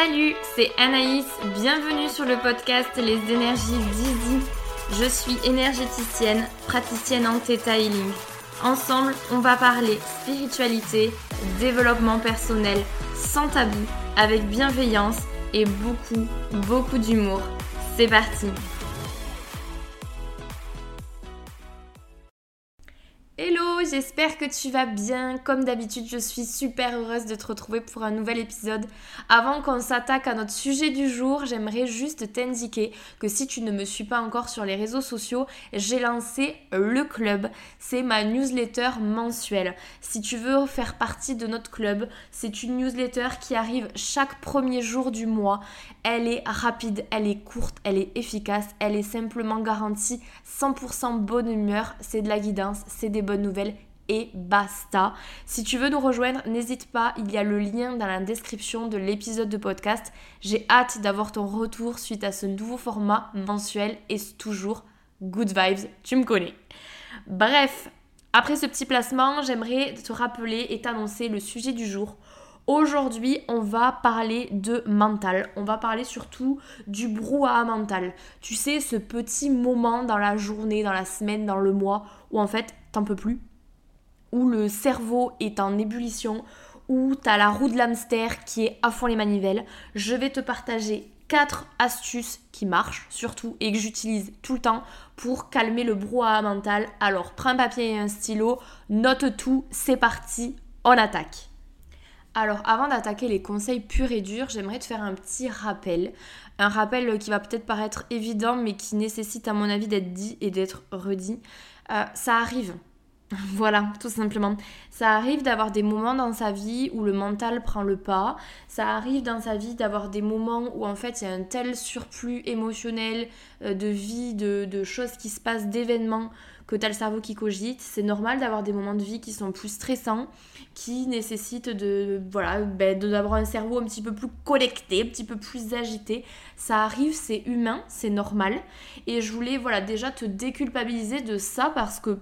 Salut, c'est Anaïs, bienvenue sur le podcast Les énergies d'Easy. Je suis énergéticienne, praticienne en Theta Healing. Ensemble, on va parler spiritualité, développement personnel, sans tabou, avec bienveillance et beaucoup, beaucoup d'humour. C'est parti j'espère que tu vas bien. Comme d'habitude, je suis super heureuse de te retrouver pour un nouvel épisode. Avant qu'on s'attaque à notre sujet du jour, j'aimerais juste t'indiquer que si tu ne me suis pas encore sur les réseaux sociaux, j'ai lancé le club. C'est ma newsletter mensuelle. Si tu veux faire partie de notre club, c'est une newsletter qui arrive chaque premier jour du mois. Elle est rapide, elle est courte, elle est efficace, elle est simplement garantie 100% bonne humeur, c'est de la guidance, c'est des bonnes nouvelles et basta. Si tu veux nous rejoindre, n'hésite pas, il y a le lien dans la description de l'épisode de podcast. J'ai hâte d'avoir ton retour suite à ce nouveau format mensuel et toujours good vibes, tu me connais. Bref, après ce petit placement, j'aimerais te rappeler et t'annoncer le sujet du jour. Aujourd'hui, on va parler de mental. On va parler surtout du brouhaha mental. Tu sais, ce petit moment dans la journée, dans la semaine, dans le mois où en fait t'en peux plus, où le cerveau est en ébullition, où t'as la roue de l'hamster qui est à fond les manivelles, je vais te partager 4 astuces qui marchent surtout et que j'utilise tout le temps pour calmer le brouhaha mental. Alors prends un papier et un stylo, note tout, c'est parti, on attaque. Alors avant d'attaquer les conseils purs et durs, j'aimerais te faire un petit rappel. Un rappel qui va peut-être paraître évident mais qui nécessite à mon avis d'être dit et d'être redit. Euh, ça arrive. Voilà, tout simplement. Ça arrive d'avoir des moments dans sa vie où le mental prend le pas. Ça arrive dans sa vie d'avoir des moments où en fait il y a un tel surplus émotionnel euh, de vie, de, choses qui se passent, d'événements que tu as le cerveau qui cogite. C'est normal d'avoir des moments de vie qui sont plus stressants, qui nécessitent de voilà, ben, d'avoir un cerveau un petit peu plus connecté, un petit peu plus agité. Ça arrive, c'est humain, c'est normal. Et je voulais voilà déjà te déculpabiliser de ça parce que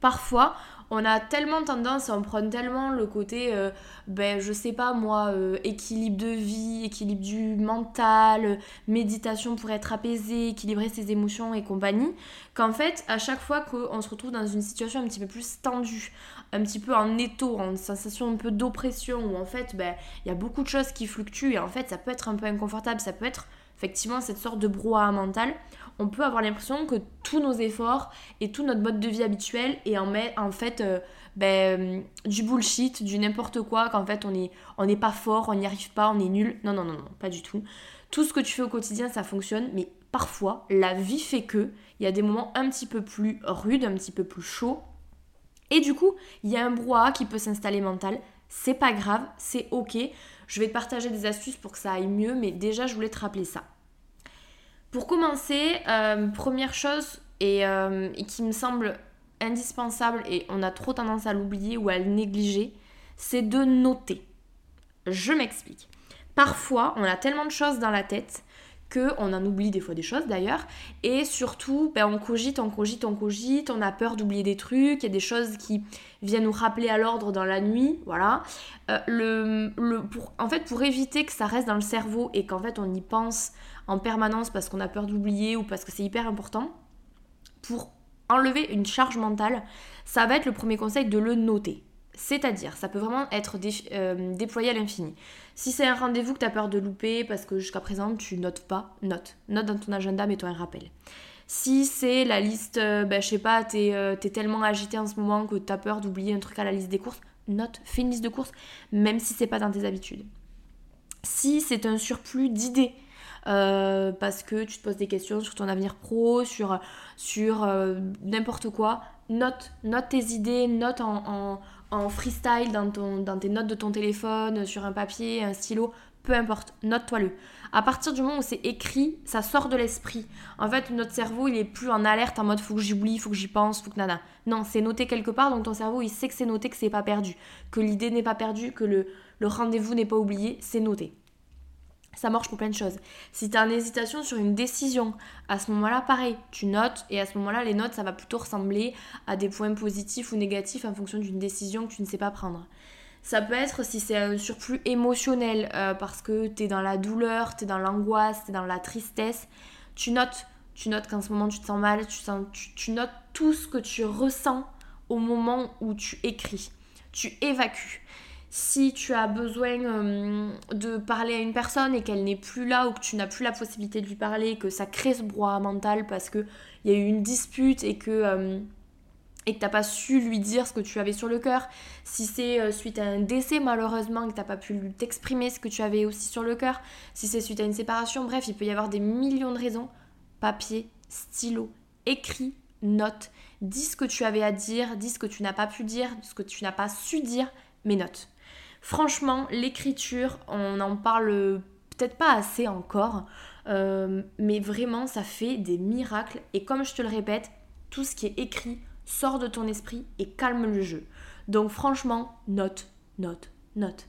parfois, on a tellement tendance à en prendre tellement le côté, euh, ben je sais pas moi, euh, équilibre de vie, équilibre du mental, méditation pour être apaisé, équilibrer ses émotions et compagnie, qu'en fait, à chaque fois qu'on se retrouve dans une situation un petit peu plus tendue, un petit peu en étau, en sensation un peu d'oppression, où en fait, ben il y a beaucoup de choses qui fluctuent et en fait, ça peut être un peu inconfortable, ça peut être effectivement cette sorte de brouhaha mental, on peut avoir l'impression que tous nos efforts et tout notre mode de vie habituel est en, fait euh, ben, du bullshit, du n'importe quoi, qu'en fait on n'est on pas fort, on n'y arrive pas, on est nul. Non, non, non, non, pas du tout. Tout ce que tu fais au quotidien, ça fonctionne, mais parfois, la vie fait que il y a des moments un petit peu plus rudes, un petit peu plus chauds. Et du coup, il y a un brouhaha qui peut s'installer mental. C'est pas grave, c'est ok. Je vais te partager des astuces pour que ça aille mieux, mais déjà, je voulais te rappeler ça. Pour commencer, euh, première chose euh, et, qui me semble indispensable et on a trop tendance à l'oublier ou à le négliger, c'est de noter. Je m'explique. Parfois, on a tellement de choses dans la tête que on en oublie des fois des choses d'ailleurs et surtout ben, on cogite on cogite on cogite on a peur d'oublier des trucs il y a des choses qui viennent nous rappeler à l'ordre dans la nuit voilà euh, en fait pour éviter que ça reste dans le cerveau et qu'en fait on y pense en permanence parce qu'on a peur d'oublier ou parce que c'est hyper important, pour enlever une charge mentale, ça va être le premier conseil de le noter. C'est-à-dire, ça peut vraiment être euh, déployé à l'infini. Si c'est un rendez-vous que tu as peur de louper parce que jusqu'à présent tu notes pas, note. Note dans ton agenda, mets-toi un rappel. Si c'est la liste, euh, ben, je sais pas, t'es euh, tellement agité en ce moment que tu as peur d'oublier un truc à la liste des courses, note, fais une liste de courses, même si c'est pas dans tes habitudes. Si c'est un surplus d'idées, euh, parce que tu te poses des questions sur ton avenir pro, sur, n'importe quoi. Note, note tes idées, note en, freestyle dans, ton, dans tes notes de ton téléphone, sur un papier, un stylo, peu importe, note-toi-le. À partir du moment où c'est écrit, ça sort de l'esprit. En fait, notre cerveau, il est plus en alerte en mode faut que j'oublie, faut que j'y pense, faut que nana. Non, c'est noté quelque part, donc ton cerveau, il sait que c'est noté, que c'est pas perdu, que l'idée n'est pas perdue, que le, le rendez-vous n'est pas oublié, c'est noté. Ça marche pour plein de choses. Si tu as en hésitation sur une décision, à ce moment-là, pareil, tu notes et à ce moment-là, les notes, ça va plutôt ressembler à des points positifs ou négatifs en fonction d'une décision que tu ne sais pas prendre. Ça peut être si c'est un surplus émotionnel, euh, parce que tu es dans la douleur, tu es dans l'angoisse, tu es dans la tristesse. Tu notes, tu notes qu'en ce moment tu te sens mal, tu, sens, tu, notes tout ce que tu ressens au moment où tu écris. Tu évacues. Si tu as besoin euh, de parler à une personne et qu'elle n'est plus là ou que tu n'as plus la possibilité de lui parler, que ça crée ce brouhaha mental parce qu'il y a eu une dispute et que euh, et t'as pas su lui dire ce que tu avais sur le cœur, si c'est euh, suite à un décès malheureusement que t'as pas pu t'exprimer ce que tu avais aussi sur le cœur, si c'est suite à une séparation, bref, il peut y avoir des millions de raisons. Papier, stylo, écrit, note, dis ce que tu avais à dire, dis ce que tu n'as pas pu dire, ce que tu n'as pas su dire, mais note. Franchement, l'écriture, on en parle peut-être pas assez encore, euh, mais vraiment ça fait des miracles et comme je te le répète, tout ce qui est écrit, sors de ton esprit et calme le jeu. Donc franchement, note, note, note.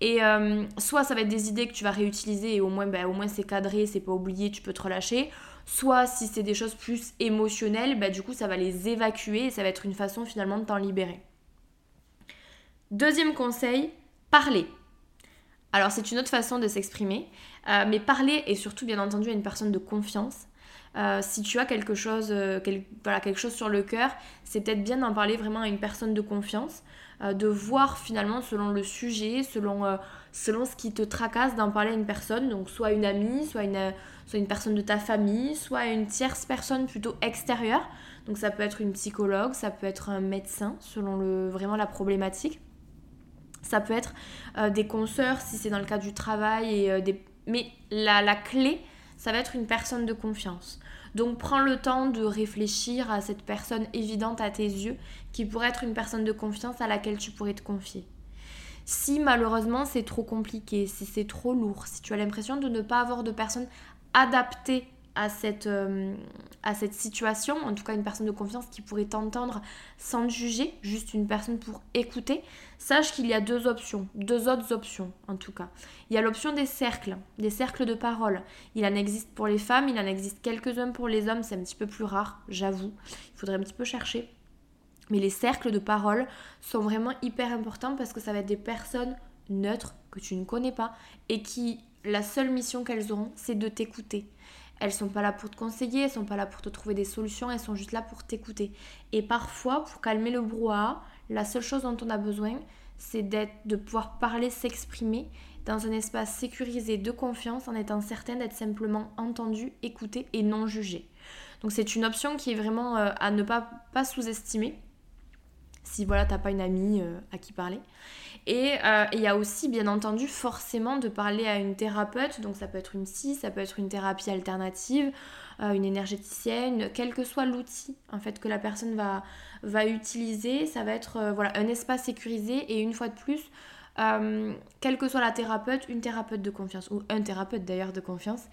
Et euh, soit ça va être des idées que tu vas réutiliser et au moins, ben, au moins c'est cadré, c'est pas oublié, tu peux te relâcher. Soit si c'est des choses plus émotionnelles, ben, du coup ça va les évacuer et ça va être une façon finalement de t'en libérer. Deuxième conseil, parler. Alors c'est une autre façon de s'exprimer, euh, mais parler et surtout bien entendu à une personne de confiance. Euh, si tu as quelque chose, euh, voilà, quelque chose sur le cœur, c'est peut-être bien d'en parler vraiment à une personne de confiance, de voir finalement selon le sujet, selon, selon ce qui te tracasse, d'en parler à une personne, donc soit une amie, soit une, soit une personne de ta famille, soit une tierce personne plutôt extérieure. Donc ça peut être une psychologue, ça peut être un médecin selon le, vraiment la problématique. Ça peut être des consoeurs si c'est dans le cas du travail. Et, des... Mais la, la clé, ça va être une personne de confiance. Donc prends le temps de réfléchir à cette personne évidente à tes yeux qui pourrait être une personne de confiance à laquelle tu pourrais te confier. Si malheureusement c'est trop compliqué, si c'est trop lourd, si tu as l'impression de ne pas avoir de personne adaptée à cette, euh, à cette situation, en tout cas une personne de confiance qui pourrait t'entendre sans te juger, juste une personne pour écouter, sache qu'il y a deux options, deux autres options en tout cas. Il y a l'option des cercles, des cercles de parole. Il en existe pour les femmes, il en existe quelques-uns pour les hommes, c'est un petit peu plus rare, j'avoue. Il faudrait un petit peu chercher. Mais les cercles de parole sont vraiment hyper importants parce que ça va être des personnes neutres que tu ne connais pas et qui, la seule mission qu'elles auront, c'est de t'écouter elles sont pas là pour te conseiller, elles sont pas là pour te trouver des solutions, elles sont juste là pour t'écouter. Et parfois, pour calmer le brouhaha, la seule chose dont on a besoin, c'est d'être, de pouvoir parler, s'exprimer dans un espace sécurisé de confiance en étant certain d'être simplement entendu, écouté et non jugé. Donc c'est une option qui est vraiment euh, à ne pas, sous-estimer si voilà t'as pas une amie euh, à qui parler. Et euh, il y a aussi, bien entendu, forcément de parler à une thérapeute. Donc ça peut être une psy, ça peut être une thérapie alternative, euh, une énergéticienne, quel que soit l'outil en fait que la personne va, va utiliser. Ça va être euh, voilà, un espace sécurisé et une fois de plus, quelle que soit la thérapeute, une thérapeute de confiance, ou un thérapeute d'ailleurs de confiance,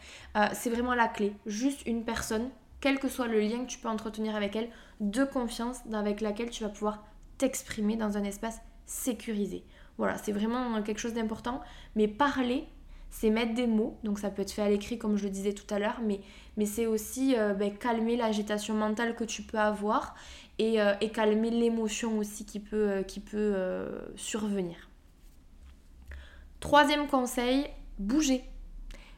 c'est vraiment la clé. Juste une personne, quel que soit le lien que tu peux entretenir avec elle, de confiance avec laquelle tu vas pouvoir t'exprimer dans un espace sécurisé. Voilà, c'est vraiment quelque chose d'important. Mais parler, c'est mettre des mots. Donc ça peut être fait à l'écrit, comme je le disais tout à l'heure, mais, c'est aussi euh, ben, calmer l'agitation mentale que tu peux avoir et, euh, calmer l'émotion aussi qui peut, euh, qui peut survenir. Troisième conseil, bouger.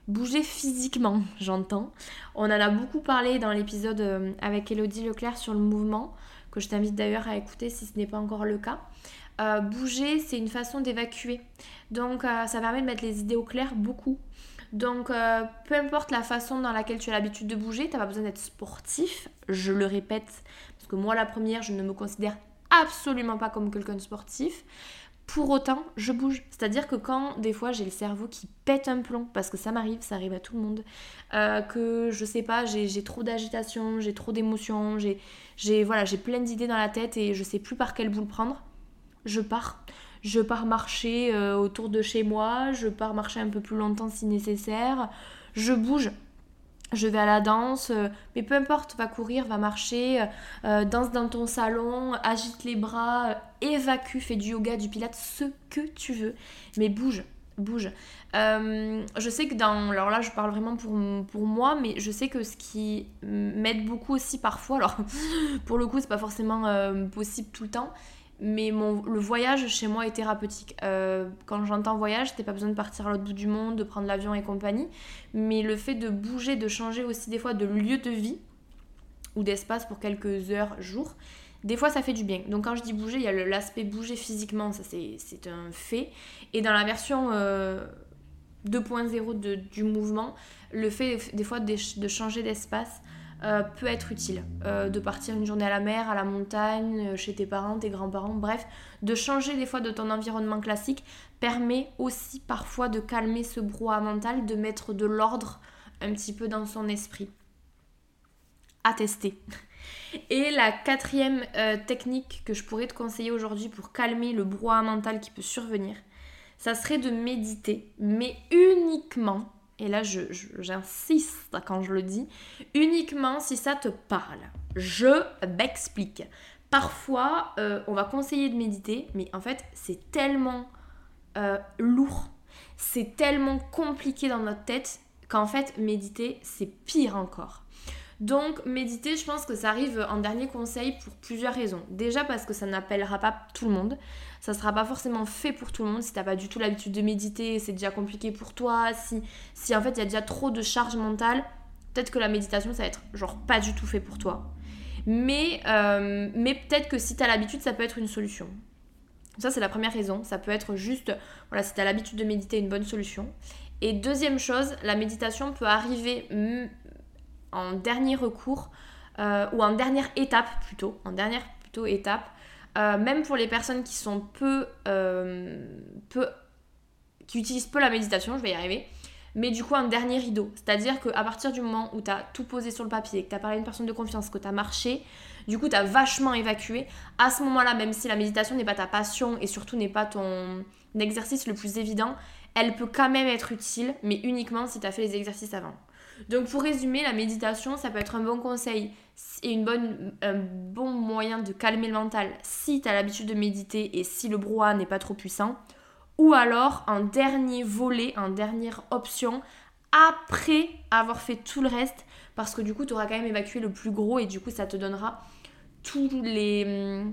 Bouger physiquement, j'entends. On en a beaucoup parlé dans l'épisode avec Elodie Leclerc sur le mouvement, que je t'invite d'ailleurs à écouter si ce n'est pas encore le cas. Euh, bouger, c'est une façon d'évacuer. Donc euh, ça permet de mettre les idées au clair beaucoup. Donc euh, peu importe la façon dans laquelle tu as l'habitude de bouger, tu n'as pas besoin d'être sportif, je le répète, parce que moi la première, je ne me considère absolument pas comme quelqu'un de sportif. Pour autant, je bouge. C'est-à-dire que quand des fois j'ai le cerveau qui pète un plomb, parce que ça m'arrive, ça arrive à tout le monde, que je sais pas, j'ai trop d'agitation, j'ai trop d'émotions, j'ai voilà, plein d'idées dans la tête et je sais plus par quel bout le prendre, je pars. Je pars marcher euh, autour de chez moi, je pars marcher un peu plus longtemps si nécessaire, je bouge. Je vais à la danse, euh, mais peu importe, va courir, va marcher, euh, danse dans ton salon, agite les bras, évacue, fais du yoga, du pilate, ce que tu veux, mais bouge, bouge. je sais que dans. Alors là, je parle vraiment pour, pour moi, mais je sais que ce qui m'aide beaucoup aussi parfois, alors pour le coup, c'est pas forcément possible tout le temps, mais mon, le voyage chez moi est thérapeutique. Euh, quand j'entends voyage, t'as pas besoin de partir à l'autre bout du monde, de prendre l'avion et compagnie, mais le fait de bouger, de changer aussi des fois de lieu de vie ou d'espace pour quelques heures, jours, des fois ça fait du bien. Donc quand je dis bouger, il y a l'aspect bouger physiquement, ça c'est un fait. Et dans la version 2.0 euh, du mouvement, le fait des fois de changer d'espace, euh, peut être utile. Euh, de partir une journée à la mer, à la montagne, euh, chez tes parents, tes grands-parents, bref, de changer des fois de ton environnement classique permet aussi parfois de calmer ce brouhaha mental, de mettre de l'ordre un petit peu dans son esprit. À tester. Et la quatrième technique que je pourrais te conseiller aujourd'hui pour calmer le brouhaha mental qui peut survenir, ça serait de méditer, mais uniquement et là j'insiste quand je le dis, uniquement si ça te parle. Je m'explique. Parfois, euh, on va conseiller de méditer, mais en fait, c'est tellement euh, lourd, c'est tellement compliqué dans notre tête qu'en fait, méditer, c'est pire encore. Donc méditer, je pense que ça arrive en dernier conseil pour plusieurs raisons. Déjà parce que ça n'appellera pas tout le monde. Ça sera pas forcément fait pour tout le monde. Si t'as pas du tout l'habitude de méditer, c'est déjà compliqué pour toi. Si, si en fait il y a déjà trop de charge mentale, peut-être que la méditation ça va être genre pas du tout fait pour toi. Mais, euh, mais peut-être que si t'as l'habitude, ça peut être une solution. Ça c'est la première raison. Ça peut être juste, voilà, si t'as l'habitude de méditer, une bonne solution. Et deuxième chose, la méditation peut arriver en dernier recours euh, ou en dernière étape plutôt, en dernière plutôt étape, euh, même pour les personnes qui sont peu, euh, peu, qui utilisent peu la méditation, je vais y arriver, mais du coup un dernier rideau. C'est-à-dire qu'à partir du moment où tu as tout posé sur le papier, que tu as parlé à une personne de confiance, que tu as marché, du coup tu as vachement évacué, à ce moment-là, même si la méditation n'est pas ta passion et surtout n'est pas ton exercice le plus évident, elle peut quand même être utile, mais uniquement si tu as fait les exercices avant. Donc pour résumer, la méditation, ça peut être un bon conseil et une bonne, un bon moyen de calmer le mental si tu as l'habitude de méditer et si le brouhaha n'est pas trop puissant. Ou alors un dernier volet, une dernière option après avoir fait tout le reste parce que du coup tu auras quand même évacué le plus gros et du coup ça te donnera tous les...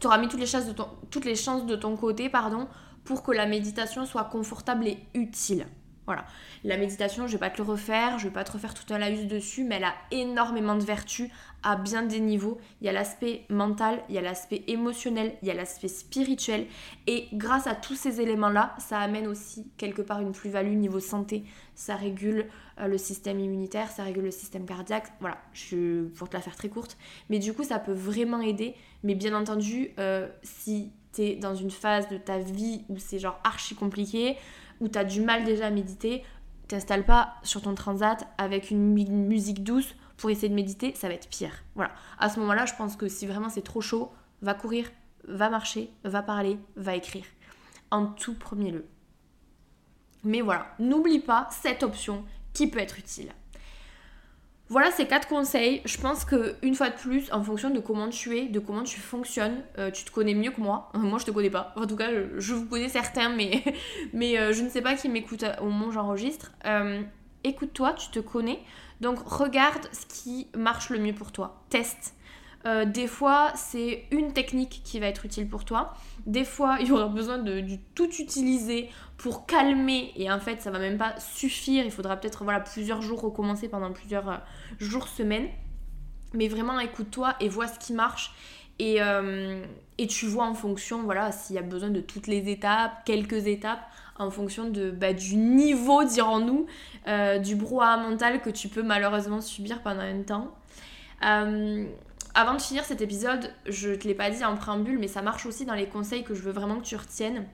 Tu auras mis toutes les, chances de ton, toutes les chances de ton côté pardon, pour que la méditation soit confortable et utile. Voilà. La méditation, je vais pas te le refaire, je vais pas te refaire tout un laïus dessus, mais elle a énormément de vertus à bien des niveaux. Il y a l'aspect mental, il y a l'aspect émotionnel, il y a l'aspect spirituel. Et grâce à tous ces éléments-là, ça amène aussi quelque part une plus-value niveau santé. Ça régule euh, le système immunitaire, ça régule le système cardiaque. Voilà, je, pour te la faire très courte. Mais du coup, ça peut vraiment aider. Mais bien entendu, euh, si tu es dans une phase de ta vie où c'est genre archi compliqué, où tu as du mal déjà à méditer, t'installes pas sur ton transat avec une musique douce pour essayer de méditer, ça va être pire. Voilà. À ce moment-là, je pense que si vraiment c'est trop chaud, va courir, va marcher, va parler, va écrire. En tout premier lieu. Mais voilà, n'oublie pas cette option qui peut être utile. Voilà ces quatre conseils. Je pense que une fois de plus, en fonction de comment tu es, de comment tu fonctionnes, euh, tu te connais mieux que moi. moi, je te connais pas. En tout cas, je, vous connais certains, mais, mais euh, je ne sais pas qui m'écoute au moment où j'enregistre. Euh, écoute-toi, tu te connais. Donc, regarde ce qui marche le mieux pour toi. Teste. Euh, des fois, c'est une technique qui va être utile pour toi. Des fois, il y aura besoin de, tout utiliser pour calmer. Et en fait, ça va même pas suffire. Il faudra peut-être voilà, plusieurs jours recommencer pendant plusieurs euh, jours, semaines. Mais vraiment, écoute-toi et vois ce qui marche. Et, euh, tu vois en fonction, voilà, s'il y a besoin de toutes les étapes, quelques étapes, en fonction de, bah, du niveau, dirons-nous, du brouhaha mental que tu peux malheureusement subir pendant un temps. Avant de finir cet épisode, je te l'ai pas dit en préambule, mais ça marche aussi dans les conseils que je veux vraiment que tu retiennes.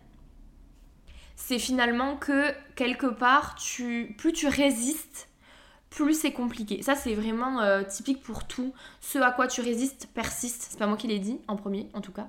C'est finalement que quelque part, plus tu résistes, plus c'est compliqué. Ça, c'est vraiment euh, typique pour tout. Ce à quoi tu résistes persiste. C'est pas moi qui l'ai dit, en premier en tout cas.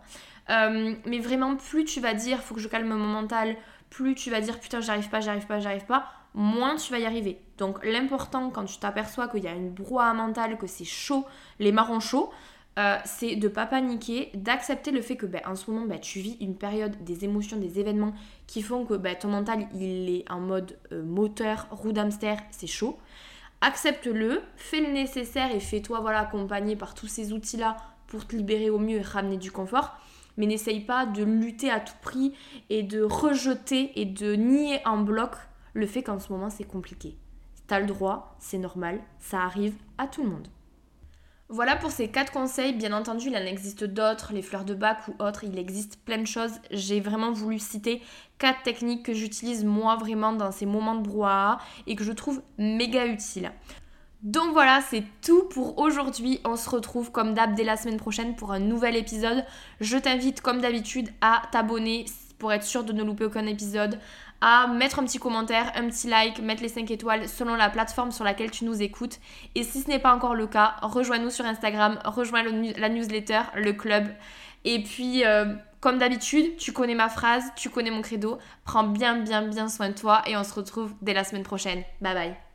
Euh, mais vraiment, plus tu vas dire, faut que je calme mon mental, plus tu vas dire, putain, j'arrive pas, j'arrive pas, j'arrive pas, moins tu vas y arriver. Donc l'important quand tu t'aperçois qu'il y a une brouhaha mentale, que c'est chaud, les marrons chauds, euh, c'est de pas paniquer, d'accepter le fait que ben, en ce moment ben, tu vis une période, des émotions, des événements qui font que ben, ton mental il est en mode euh, moteur, roue d'hamster, c'est chaud. Accepte-le, fais le nécessaire et fais-toi voilà accompagner par tous ces outils-là pour te libérer au mieux et ramener du confort. mais n'essaye pas de lutter à tout prix et de rejeter et de nier en bloc le fait qu'en ce moment c'est compliqué. T'as le droit, c'est normal, ça arrive à tout le monde. Voilà pour ces quatre conseils. Bien entendu, il en existe d'autres, les fleurs de bac ou autres. Il existe plein de choses. J'ai vraiment voulu citer quatre techniques que j'utilise moi vraiment dans ces moments de brouhaha et que je trouve méga utiles. Donc voilà, c'est tout pour aujourd'hui. On se retrouve comme d'hab dès la semaine prochaine pour un nouvel épisode. Je t'invite comme d'habitude à t'abonner pour être sûr de ne louper aucun épisode, à mettre un petit commentaire, un petit like, mettre les 5 étoiles selon la plateforme sur laquelle tu nous écoutes. Et si ce n'est pas encore le cas, rejoins-nous sur Instagram, rejoins la newsletter, le club. Et puis, euh, comme d'habitude, tu connais ma phrase, tu connais mon credo. Prends bien, bien, bien soin de toi et on se retrouve dès la semaine prochaine. Bye bye.